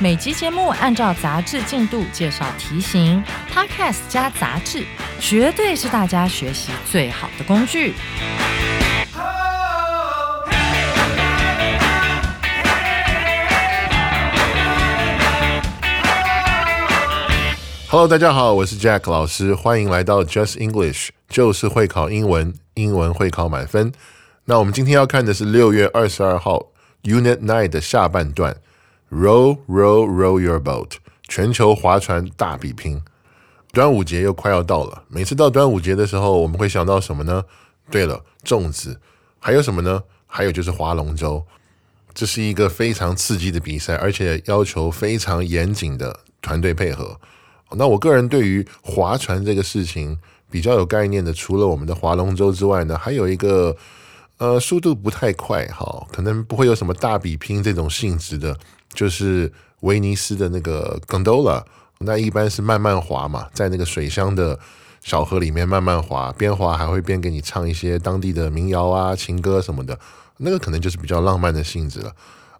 每集节目按照杂志进度介绍题型，Podcast 加杂志，绝对是大家学习最好的工具。Hello，大家好，我是 Jack 老师，欢迎来到 Just English，就是会考英文，英文会考满分。那我们今天要看的是六月二十二号 Unit Nine 的下半段，Row Row Row Your Boat，全球划船大比拼。端午节又快要到了，每次到端午节的时候，我们会想到什么呢？对了，粽子，还有什么呢？还有就是划龙舟。这是一个非常刺激的比赛，而且要求非常严谨的团队配合。那我个人对于划船这个事情比较有概念的，除了我们的划龙舟之外呢，还有一个呃速度不太快哈，可能不会有什么大比拼这种性质的，就是威尼斯的那个 gondola，那一般是慢慢滑嘛，在那个水乡的小河里面慢慢滑，边滑还会边给你唱一些当地的民谣啊、情歌什么的，那个可能就是比较浪漫的性质了。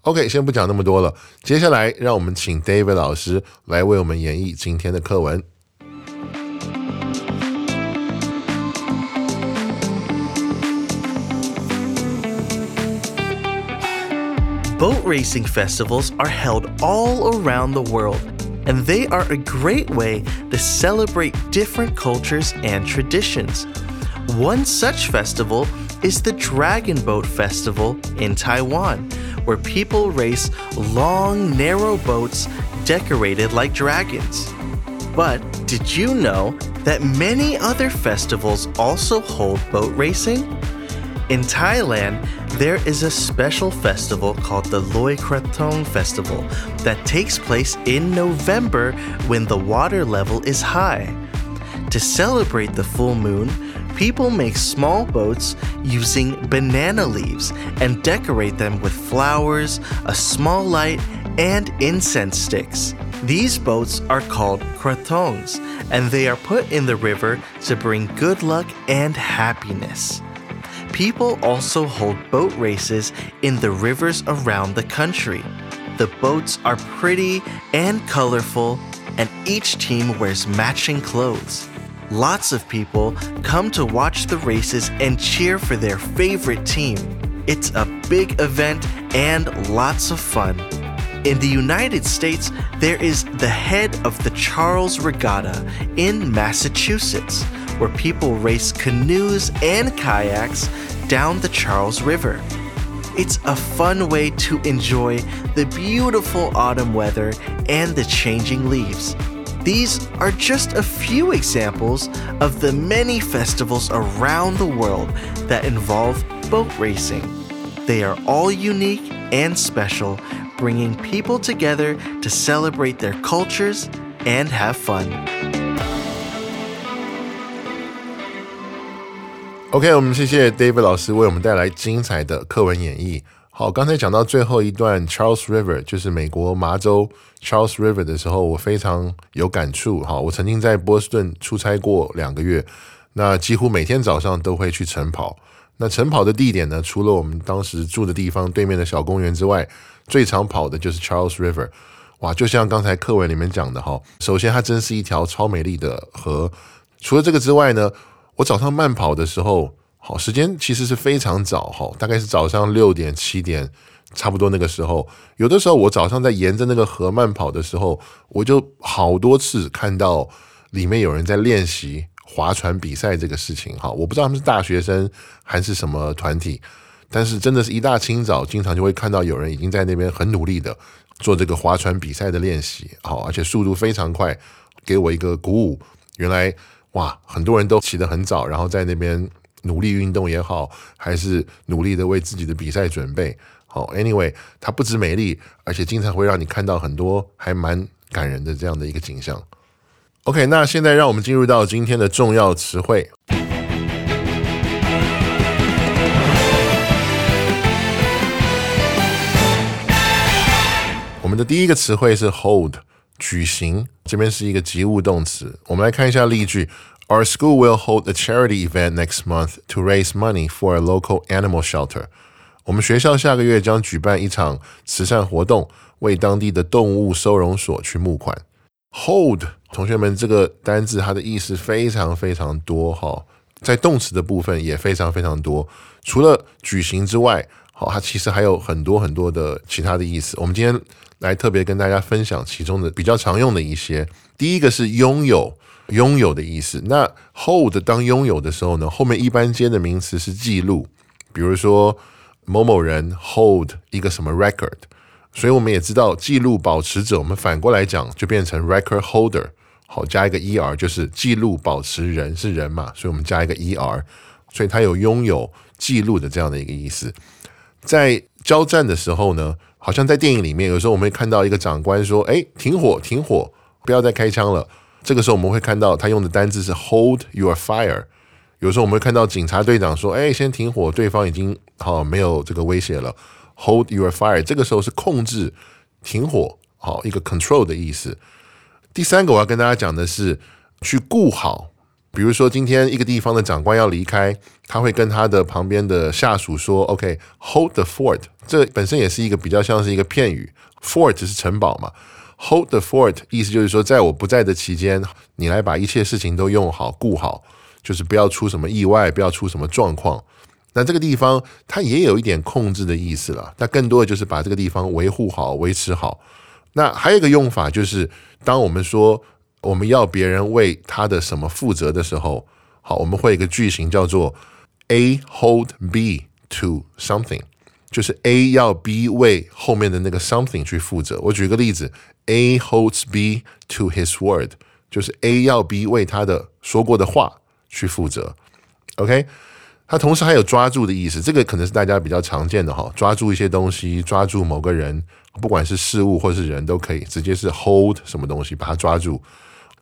OK，先不讲那么多了，接下来让我们请 David 老师来为我们演绎今天的课文。Boat racing festivals are held all around the world, and they are a great way to celebrate different cultures and traditions. One such festival is the Dragon Boat Festival in Taiwan, where people race long, narrow boats decorated like dragons. But did you know that many other festivals also hold boat racing? In Thailand, there is a special festival called the Loi Krathong Festival that takes place in November when the water level is high. To celebrate the full moon, people make small boats using banana leaves and decorate them with flowers, a small light, and incense sticks. These boats are called krathongs, and they are put in the river to bring good luck and happiness. People also hold boat races in the rivers around the country. The boats are pretty and colorful, and each team wears matching clothes. Lots of people come to watch the races and cheer for their favorite team. It's a big event and lots of fun. In the United States, there is the head of the Charles Regatta in Massachusetts, where people race canoes and kayaks down the Charles River. It's a fun way to enjoy the beautiful autumn weather and the changing leaves. These are just a few examples of the many festivals around the world that involve boat racing. They are all unique and special, bringing people together to celebrate their cultures and have fun. OK，我们谢谢 David 老师为我们带来精彩的课文演绎。好，刚才讲到最后一段 Charles River，就是美国麻州 Charles River 的时候，我非常有感触。哈，我曾经在波士顿出差过两个月，那几乎每天早上都会去晨跑。那晨跑的地点呢，除了我们当时住的地方对面的小公园之外，最常跑的就是 Charles River。哇，就像刚才课文里面讲的哈，首先它真是一条超美丽的河。除了这个之外呢，我早上慢跑的时候，好时间其实是非常早哈，大概是早上六点七点，差不多那个时候。有的时候我早上在沿着那个河慢跑的时候，我就好多次看到里面有人在练习划船比赛这个事情哈。我不知道他们是大学生还是什么团体，但是真的是一大清早，经常就会看到有人已经在那边很努力的做这个划船比赛的练习，好，而且速度非常快，给我一个鼓舞。原来哇，很多人都起得很早，然后在那边努力运动也好，还是努力的为自己的比赛准备。好，anyway，它不止美丽，而且经常会让你看到很多还蛮感人的这样的一个景象。OK，那现在让我们进入到今天的重要词汇。我们的第一个词汇是 hold，举行，这边是一个及物动词。我们来看一下例句：Our school will hold a charity event next month to raise money for a local animal shelter。我们学校下个月将举办一场慈善活动，为当地的动物收容所去募款。hold，同学们，这个单字它的意思非常非常多哈，在动词的部分也非常非常多。除了举行之外，好，它其实还有很多很多的其他的意思。我们今天来特别跟大家分享其中的比较常用的一些。第一个是拥有，拥有的意思。那 hold 当拥有的时候呢，后面一般接的名词是记录，比如说某某人 hold 一个什么 record，所以我们也知道记录保持者，我们反过来讲就变成 record holder，好，加一个 er 就是记录保持人是人嘛，所以我们加一个 er，所以它有拥有记录的这样的一个意思。在交战的时候呢？好像在电影里面，有时候我们会看到一个长官说：“哎，停火，停火，不要再开枪了。”这个时候我们会看到他用的单字是 “hold your fire”。有时候我们会看到警察队长说：“哎，先停火，对方已经好没有这个威胁了。”“hold your fire”，这个时候是控制、停火，好一个 control 的意思。第三个我要跟大家讲的是去顾好。比如说，今天一个地方的长官要离开，他会跟他的旁边的下属说：“OK，hold the fort。”这本身也是一个比较像是一个片语，fort 是城堡嘛，hold the fort 意思就是说，在我不在的期间，你来把一切事情都用好、顾好，就是不要出什么意外，不要出什么状况。那这个地方它也有一点控制的意思了，它更多的就是把这个地方维护好、维持好。那还有一个用法就是，当我们说。我们要别人为他的什么负责的时候，好，我们会有一个句型叫做 A hold B to something，就是 A 要 B 为后面的那个 something 去负责。我举个例子，A holds B to his word，就是 A 要 B 为他的说过的话去负责。OK，它同时还有抓住的意思，这个可能是大家比较常见的哈，抓住一些东西，抓住某个人，不管是事物或是人都可以，直接是 hold 什么东西把它抓住。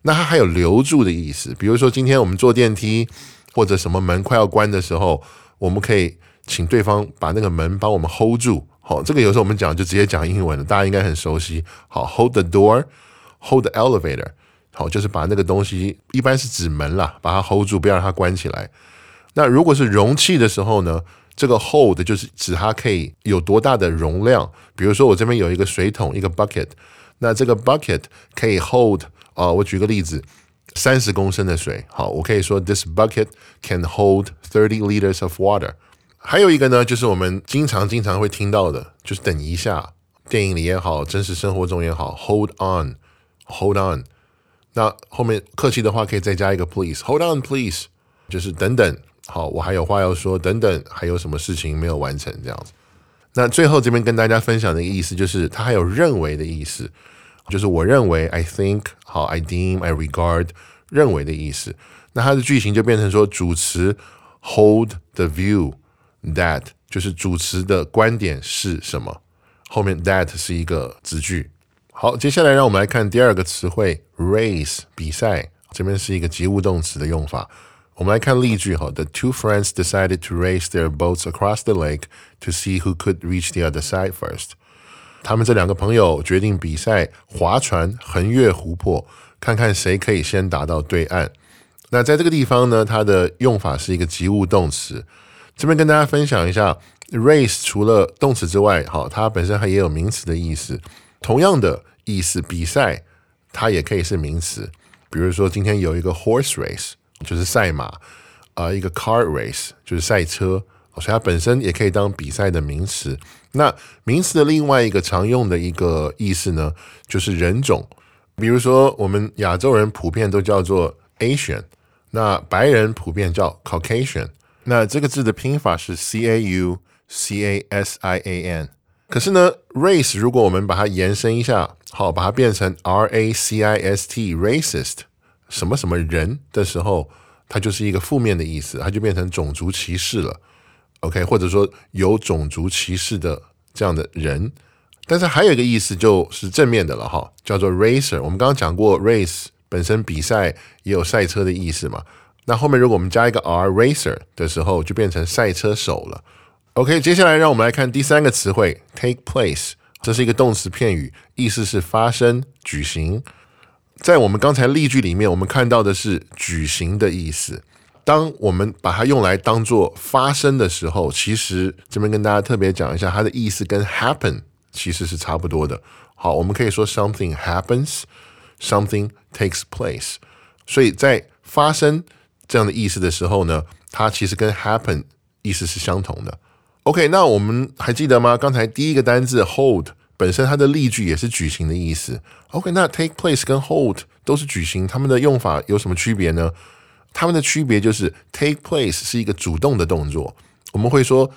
那它还有留住的意思，比如说今天我们坐电梯或者什么门快要关的时候，我们可以请对方把那个门帮我们 hold 住。好，这个有时候我们讲就直接讲英文了，大家应该很熟悉。好，hold the door，hold the elevator，好，就是把那个东西一般是指门啦，把它 hold 住，不要让它关起来。那如果是容器的时候呢，这个 hold 就是指它可以有多大的容量。比如说我这边有一个水桶，一个 bucket，那这个 bucket 可以 hold。啊，我举个例子，三十公升的水，好，我可以说 this bucket can hold thirty liters of water。还有一个呢，就是我们经常经常会听到的，就是等一下，电影里也好，真实生活中也好，hold on，hold on。那后面客气的话可以再加一个 please，hold on please，就是等等，好，我还有话要说，等等，还有什么事情没有完成这样子。那最后这边跟大家分享的意思，就是它还有认为的意思。就是我认为，I think，好，I deem，I regard，认为的意思。那它的句型就变成说，主持 hold the view that，就是主持的观点是什么？后面 that 是一个子句。好，接下来让我们来看第二个词汇，race，比赛。这边是一个及物动词的用法。我们来看例句哈，The two friends decided to race their boats across the lake to see who could reach the other side first. 他们这两个朋友决定比赛划船横越湖泊，看看谁可以先达到对岸。那在这个地方呢，它的用法是一个及物动词。这边跟大家分享一下，race 除了动词之外，好，它本身还也有名词的意思。同样的意思，比赛它也可以是名词。比如说，今天有一个 horse race，就是赛马啊；一个 car race，就是赛车。所以它本身也可以当比赛的名词。那名词的另外一个常用的一个意思呢，就是人种。比如说，我们亚洲人普遍都叫做 Asian，那白人普遍叫 Caucasian。那这个字的拼法是 C A U C A S I A N。可是呢，race 如果我们把它延伸一下，好，把它变成 R A C I S T，racist，什么什么人的时候，它就是一个负面的意思，它就变成种族歧视了。OK，或者说有种族歧视的这样的人，但是还有一个意思就是正面的了哈，叫做 racer。我们刚刚讲过，race 本身比赛也有赛车的意思嘛。那后面如果我们加一个 r racer 的时候，就变成赛车手了。OK，接下来让我们来看第三个词汇 take place，这是一个动词片语，意思是发生、举行。在我们刚才例句里面，我们看到的是举行的意思。当我们把它用来当做发生的时候，其实这边跟大家特别讲一下，它的意思跟 happen 其实是差不多的。好，我们可以说 something happens，something takes place。所以在发生这样的意思的时候呢，它其实跟 happen 意思是相同的。OK，那我们还记得吗？刚才第一个单字 hold 本身它的例句也是举行的意思。OK，那 take place 跟 hold 都是举行，它们的用法有什么区别呢？它们的区别就是 take place 是一个主动的动作，我们会说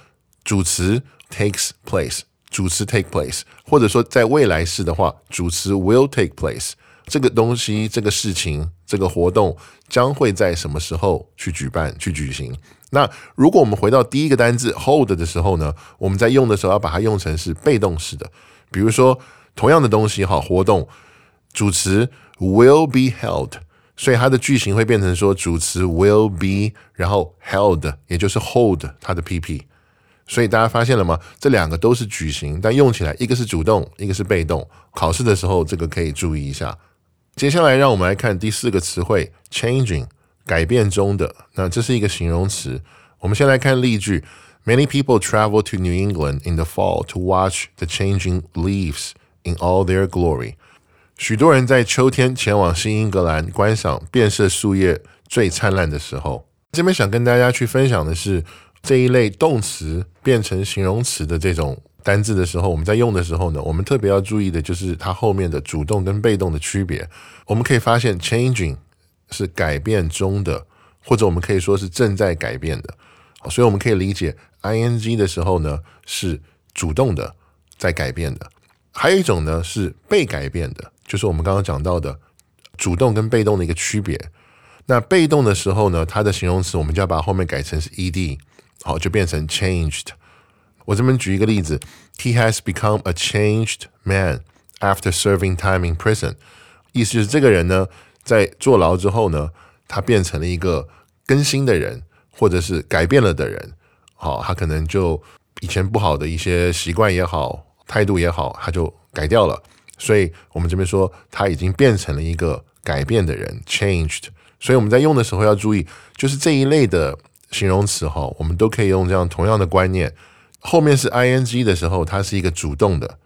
主词 takes place，主词 take place，或者说在未来式的话，主词 will take place。这个东西、这个事情、这个活动将会在什么时候去举办、去举行？那如果我们回到第一个单字 hold 的时候呢，我们在用的时候要把它用成是被动式的，比如说同样的东西哈，活动主词 will be held。所以它的句型会变成说主词 will be，然后 held，也就是 hold 它的 PP。所以大家发现了吗？这两个都是句型，但用起来一个是主动，一个是被动。考试的时候这个可以注意一下。接下来让我们来看第四个词汇 changing，改变中的。那这是一个形容词。我们先来看例句：Many people travel to New England in the fall to watch the changing leaves in all their glory。 许多人在秋天前往新英格兰观赏变色树叶最灿烂的时候。这边想跟大家去分享的是这一类动词变成形容词的这种单字的时候，我们在用的时候呢，我们特别要注意的就是它后面的主动跟被动的区别。我们可以发现，changing 是改变中的，或者我们可以说是正在改变的。所以我们可以理解，ing 的时候呢是主动的，在改变的。还有一种呢是被改变的。就是我们刚刚讲到的主动跟被动的一个区别。那被动的时候呢，它的形容词我们就要把后面改成是 ed，好，就变成 changed。我这边举一个例子：He has become a changed man after serving time in prison。意思就是这个人呢，在坐牢之后呢，他变成了一个更新的人，或者是改变了的人。好，他可能就以前不好的一些习惯也好，态度也好，他就改掉了。所以我们这边说他已经变成了一个改变的人，changed。所以我们在用的时候要注意，就是这一类的形容词哈，我们都可以用这样同样的观念。后面是 ing 的时候，它是一个主动的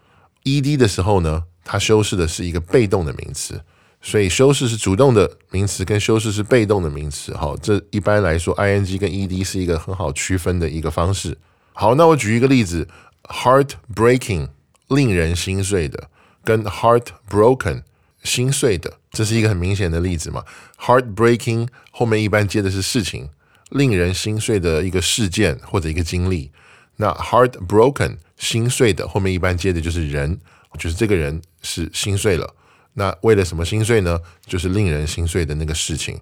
；ed 的时候呢，它修饰的是一个被动的名词。所以修饰是主动的名词，跟修饰是被动的名词。好，这一般来说，ing 跟 ed 是一个很好区分的一个方式。好，那我举一个例子：heartbreaking，令人心碎的。跟 heartbroken 心碎的，这是一个很明显的例子嘛。heartbreaking 后面一般接的是事情，令人心碎的一个事件或者一个经历。那 heartbroken 心碎的后面一般接的就是人，就是这个人是心碎了。那为了什么心碎呢？就是令人心碎的那个事情。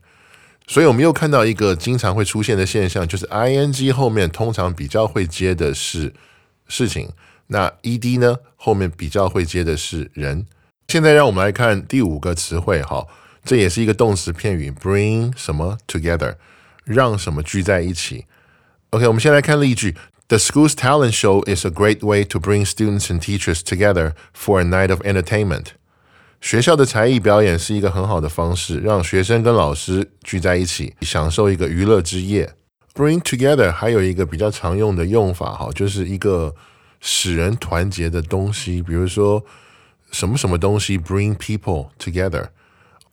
所以我们又看到一个经常会出现的现象，就是 ing 后面通常比较会接的是事情。那 ed 呢？后面比较会接的是人。现在让我们来看第五个词汇，哈，这也是一个动词片语，bring 什么 together，让什么聚在一起。OK，我们先来看例句：The school's talent show is a great way to bring students and teachers together for a night of entertainment。学校的才艺表演是一个很好的方式，让学生跟老师聚在一起，享受一个娱乐之夜。Bring together 还有一个比较常用的用法，哈，就是一个。使人团结的东西，比如说什么什么东西 bring people together。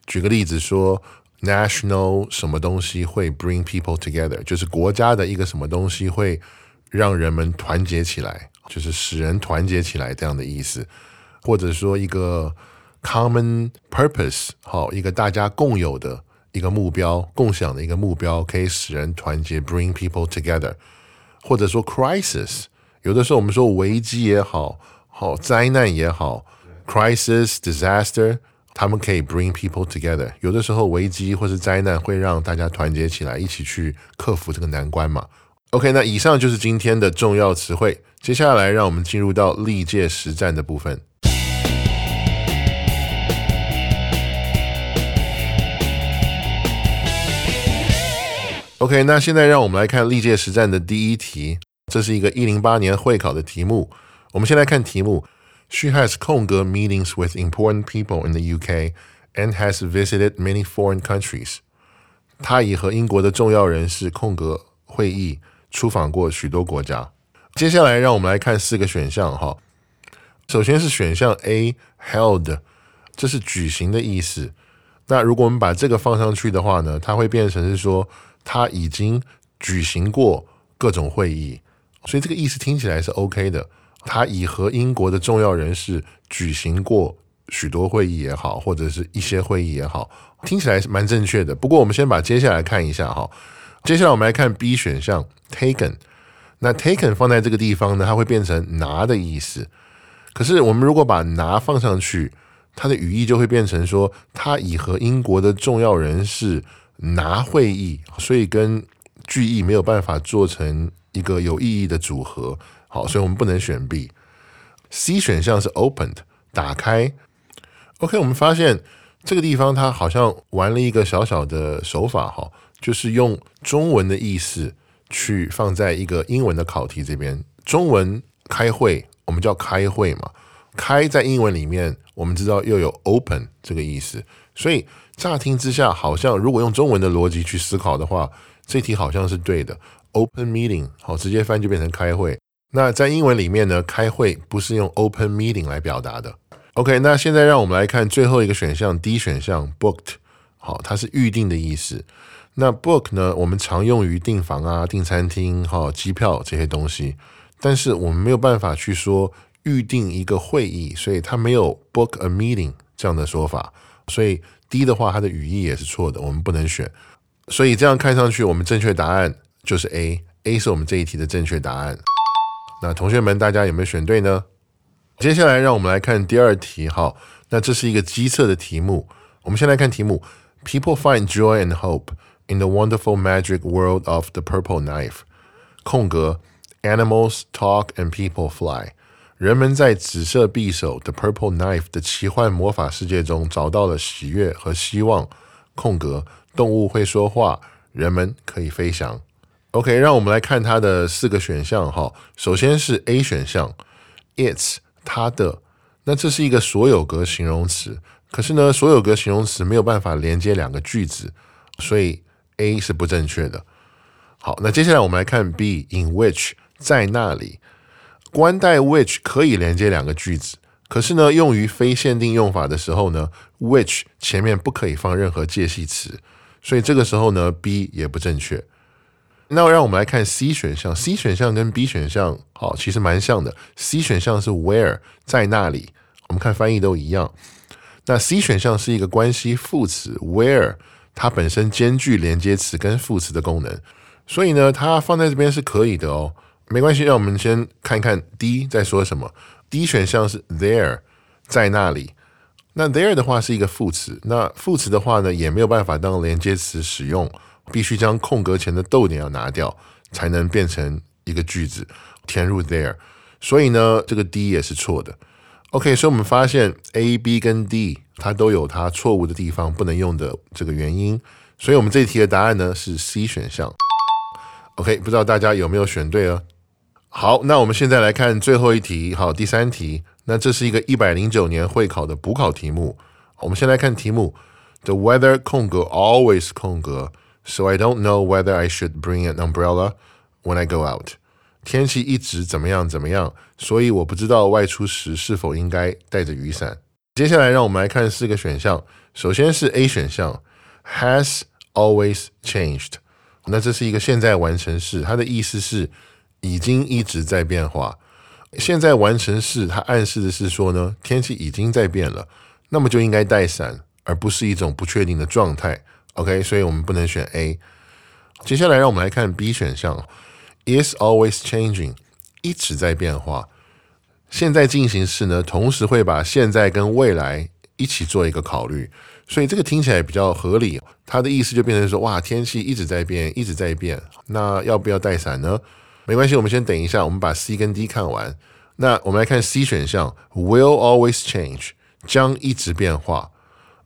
举个例子说，national 什么东西会 bring people together，就是国家的一个什么东西会让人们团结起来，就是使人团结起来这样的意思。或者说一个 common purpose，好，一个大家共有的一个目标，共享的一个目标，可以使人团结 bring people together。或者说 crisis。有的时候我们说危机也好，好灾难也好，crisis disaster，他们可以 bring people together。有的时候危机或是灾难会让大家团结起来，一起去克服这个难关嘛。OK，那以上就是今天的重要词汇。接下来，让我们进入到历届实战的部分。OK，那现在让我们来看历届实战的第一题，这是一个一零八年会考的题目。我们先来看题目：She has 空格 meetings with important people in the UK and has visited many foreign countries。她已和英国的重要人士空格会议。出访过许多国家。接下来，让我们来看四个选项哈。首先是选项 A held，这是举行的意思。那如果我们把这个放上去的话呢，它会变成是说他已经举行过各种会议，所以这个意思听起来是 OK 的。他已和英国的重要人士举行过许多会议也好，或者是一些会议也好，听起来是蛮正确的。不过我们先把接下来看一下哈。接下来我们来看 B 选项 taken，那 taken 放在这个地方呢，它会变成拿的意思。可是我们如果把拿放上去，它的语义就会变成说，他已和英国的重要人士拿会议，所以跟句意没有办法做成一个有意义的组合。好，所以我们不能选 B。C 选项是 opened，打开。OK，我们发现这个地方它好像玩了一个小小的手法哈。就是用中文的意思去放在一个英文的考题这边。中文开会，我们叫开会嘛。开在英文里面，我们知道又有 open 这个意思。所以乍听之下，好像如果用中文的逻辑去思考的话，这题好像是对的。Open meeting 好，直接翻就变成开会。那在英文里面呢，开会不是用 open meeting 来表达的。OK，那现在让我们来看最后一个选项，D 选项 booked 好，它是预定的意思。那 book 呢？我们常用于订房啊、订餐厅、哈、机票这些东西，但是我们没有办法去说预定一个会议，所以它没有 book a meeting 这样的说法。所以 D 的话，它的语义也是错的，我们不能选。所以这样看上去，我们正确答案就是 A，A 是我们这一题的正确答案。那同学们，大家有没有选对呢？接下来让我们来看第二题，哈，那这是一个机测的题目。我们先来看题目：People find joy and hope。In the wonderful magic world of the purple knife，空格，Animals talk and people fly。人们在紫色匕首 The Purple Knife 的奇幻魔法世界中找到了喜悦和希望。空格，动物会说话，人们可以飞翔。OK，让我们来看它的四个选项哈。首先是 A 选项，It's 它的，那这是一个所有格形容词，可是呢，所有格形容词没有办法连接两个句子，所以。A 是不正确的。好，那接下来我们来看 B，in which 在那里，关带 which 可以连接两个句子，可是呢，用于非限定用法的时候呢，which 前面不可以放任何介系词，所以这个时候呢，B 也不正确。那让我们来看 C 选项，C 选项跟 B 选项好，其实蛮像的。C 选项是 where 在那里，我们看翻译都一样。那 C 选项是一个关系副词 where。它本身兼具连接词跟副词的功能，所以呢，它放在这边是可以的哦，没关系。让我们先看看 D 在说什么。D 选项是 there，在那里。那 there 的话是一个副词，那副词的话呢，也没有办法当连接词使用，必须将空格前的逗点要拿掉，才能变成一个句子填入 there。所以呢，这个 D 也是错的。OK，所以我们发现 A、B 跟 D 它都有它错误的地方，不能用的这个原因。所以我们这一题的答案呢是 C 选项。OK，不知道大家有没有选对啊？好，那我们现在来看最后一题，好，第三题。那这是一个一百零九年会考的补考题目。我们先来看题目：The weather 空格 always 空格，So I don't know whether I should bring an umbrella when I go out。天气一直怎么样怎么样，所以我不知道外出时是否应该带着雨伞。接下来让我们来看四个选项，首先是 A 选项，has always changed，那这是一个现在完成式，它的意思是已经一直在变化。现在完成式它暗示的是说呢，天气已经在变了，那么就应该带伞，而不是一种不确定的状态。OK，所以我们不能选 A。接下来让我们来看 B 选项。is always changing，一直在变化。现在进行式呢，同时会把现在跟未来一起做一个考虑，所以这个听起来比较合理。它的意思就变成说，哇，天气一直在变，一直在变，那要不要带伞呢？没关系，我们先等一下，我们把 C 跟 D 看完。那我们来看 C 选项，will always change，将一直变化。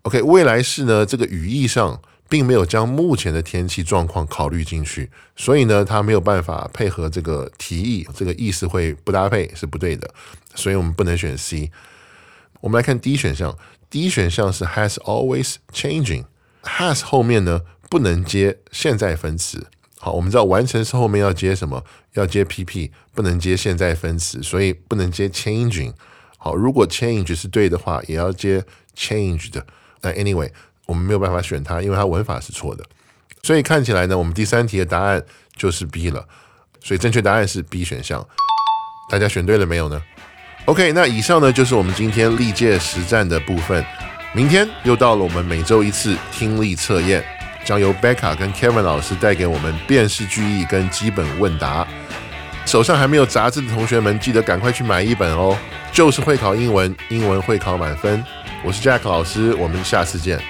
OK，未来式呢，这个语义上并没有将目前的天气状况考虑进去，所以呢，它没有办法配合这个提议，这个意思会不搭配，是不对的。所以我们不能选 C。我们来看 D 选项，D 选项是 has always changing，has 后面呢不能接现在分词。好，我们知道完成式后面要接什么？要接 PP，不能接现在分词，所以不能接 changing。好，如果 change 是对的话，也要接 changed。那 anyway，我们没有办法选它，因为它文法是错的。所以看起来呢，我们第三题的答案就是 B 了。所以正确答案是 B 选项。大家选对了没有呢？OK，那以上呢就是我们今天历届实战的部分。明天又到了我们每周一次听力测验。将由 Becca 跟 Kevin 老师带给我们辨识句意跟基本问答。手上还没有杂志的同学们，记得赶快去买一本哦！就是会考英文，英文会考满分。我是 Jack 老师，我们下次见。